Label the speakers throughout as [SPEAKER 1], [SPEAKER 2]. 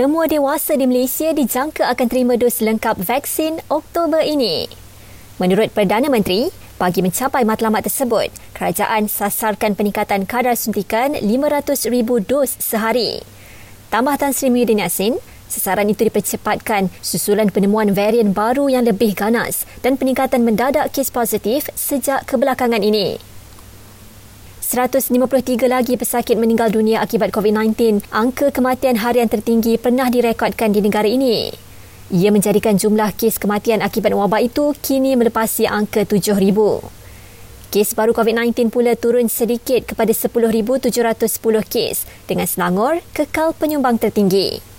[SPEAKER 1] Semua dewasa di Malaysia dijangka akan terima dos lengkap vaksin Oktober ini. Menurut Perdana Menteri, bagi mencapai matlamat tersebut, kerajaan sasarkan peningkatan kadar suntikan 500,000 dos sehari. Tambah Tan Sri Muhyiddin Yassin, sasaran itu dipercepatkan susulan penemuan varian baru yang lebih ganas dan peningkatan mendadak kes positif sejak kebelakangan ini. 153 lagi pesakit meninggal dunia akibat COVID-19. Angka kematian harian tertinggi pernah direkodkan di negara ini. Ia menjadikan jumlah kes kematian akibat wabak itu kini melepasi angka 7,000. Kes baru COVID-19 pula turun sedikit kepada 10,710 kes dengan Selangor kekal penyumbang tertinggi.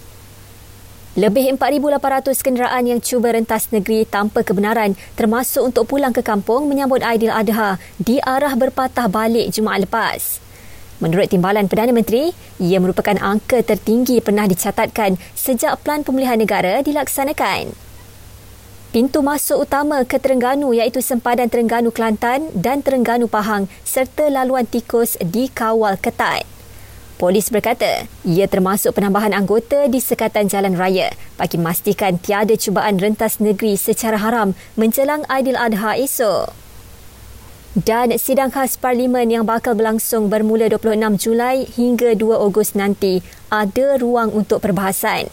[SPEAKER 1] Lebih 4,800 kenderaan yang cuba rentas negeri tanpa kebenaran termasuk untuk pulang ke kampung menyambut Aidiladha di arah berpatah balik Jumaat lepas. Menurut Timbalan Perdana Menteri, ia merupakan angka tertinggi pernah dicatatkan sejak Pelan Pemulihan Negara dilaksanakan. Pintu masuk utama ke Terengganu iaitu sempadan Terengganu Kelantan dan Terengganu Pahang serta laluan tikus dikawal ketat. Polis berkata, ia termasuk penambahan anggota di sekatan jalan raya bagi memastikan tiada cubaan rentas negeri secara haram menjelang Aidiladha esok. Dan sidang khas Parlimen yang bakal berlangsung bermula 26 Julai hingga 2 Ogos nanti ada ruang untuk perbahasan.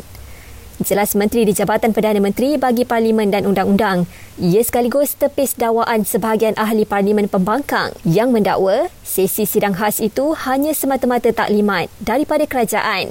[SPEAKER 1] Jelas Menteri di Jabatan Perdana Menteri bagi Parlimen dan Undang-Undang. Ia sekaligus tepis dakwaan sebahagian ahli Parlimen pembangkang yang mendakwa sesi sidang khas itu hanya semata-mata taklimat daripada kerajaan.